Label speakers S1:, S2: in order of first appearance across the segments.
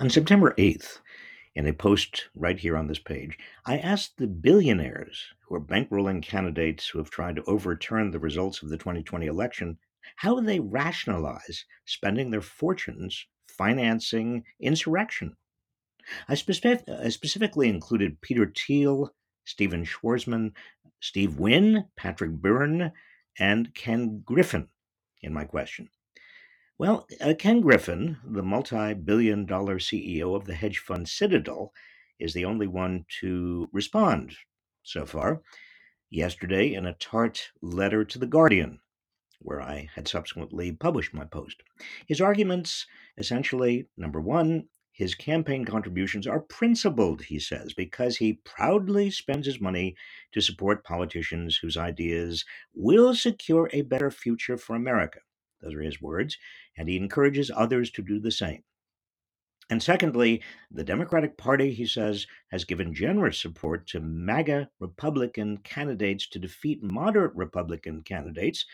S1: On September 8th, in a post right here on this page, I asked the billionaires who are bankrolling candidates who have tried to overturn the results of the 2020 election how they rationalize spending their fortunes financing insurrection. I, specific, I specifically included Peter Thiel, Stephen Schwarzman, Steve Wynn, Patrick Byrne, and Ken Griffin in my question. Well, uh, Ken Griffin, the multi billion dollar CEO of the hedge fund Citadel, is the only one to respond so far. Yesterday, in a tart letter to The Guardian, where I had subsequently published my post. His arguments essentially number one, his campaign contributions are principled, he says, because he proudly spends his money to support politicians whose ideas will secure a better future for America. Those are his words, and he encourages others to do the same. And secondly, the Democratic Party, he says, has given generous support to MAGA Republican candidates to defeat moderate Republican candidates,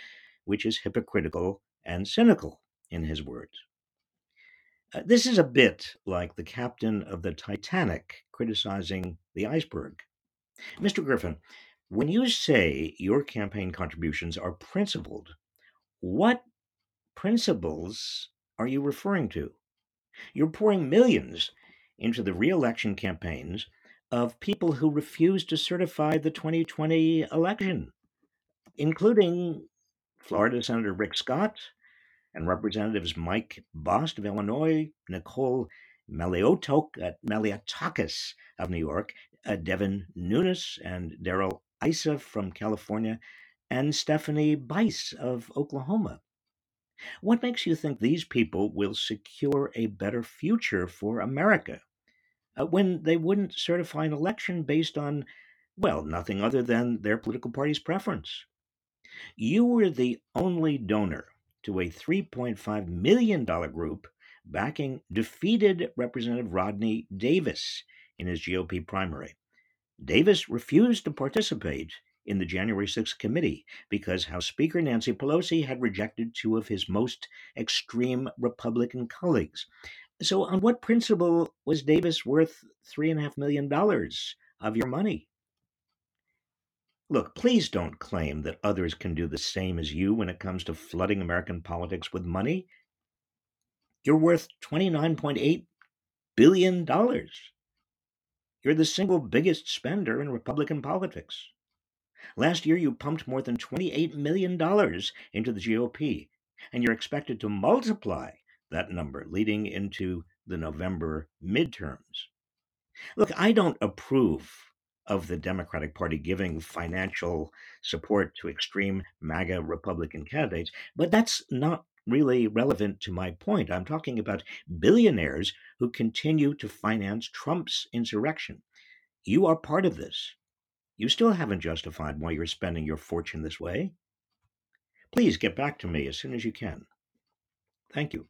S1: which is hypocritical and cynical, in his words. Uh, this is a bit like the captain of the Titanic criticizing the iceberg. Mr. Griffin, when you say your campaign contributions are principled, what principles are you referring to? You're pouring millions into the reelection campaigns of people who refuse to certify the 2020 election, including Florida Senator Rick Scott and Representatives Mike Bost of Illinois, Nicole Malliotakis of New York, uh, Devin Nunes and Darrell Issa from California, and Stephanie Bice of Oklahoma. What makes you think these people will secure a better future for America uh, when they wouldn't certify an election based on, well, nothing other than their political party's preference? You were the only donor to a $3.5 million group backing defeated Representative Rodney Davis in his GOP primary. Davis refused to participate in the January 6th committee because House Speaker Nancy Pelosi had rejected two of his most extreme Republican colleagues. So, on what principle was Davis worth $3.5 million of your money? Look, please don't claim that others can do the same as you when it comes to flooding American politics with money. You're worth $29.8 billion. You're the single biggest spender in Republican politics. Last year, you pumped more than $28 million into the GOP, and you're expected to multiply that number leading into the November midterms. Look, I don't approve of the Democratic Party giving financial support to extreme MAGA Republican candidates, but that's not really relevant to my point. I'm talking about billionaires who continue to finance Trump's insurrection. You are part of this. You still haven't justified why you're spending your fortune this way. Please get back to me as soon as you can. Thank you.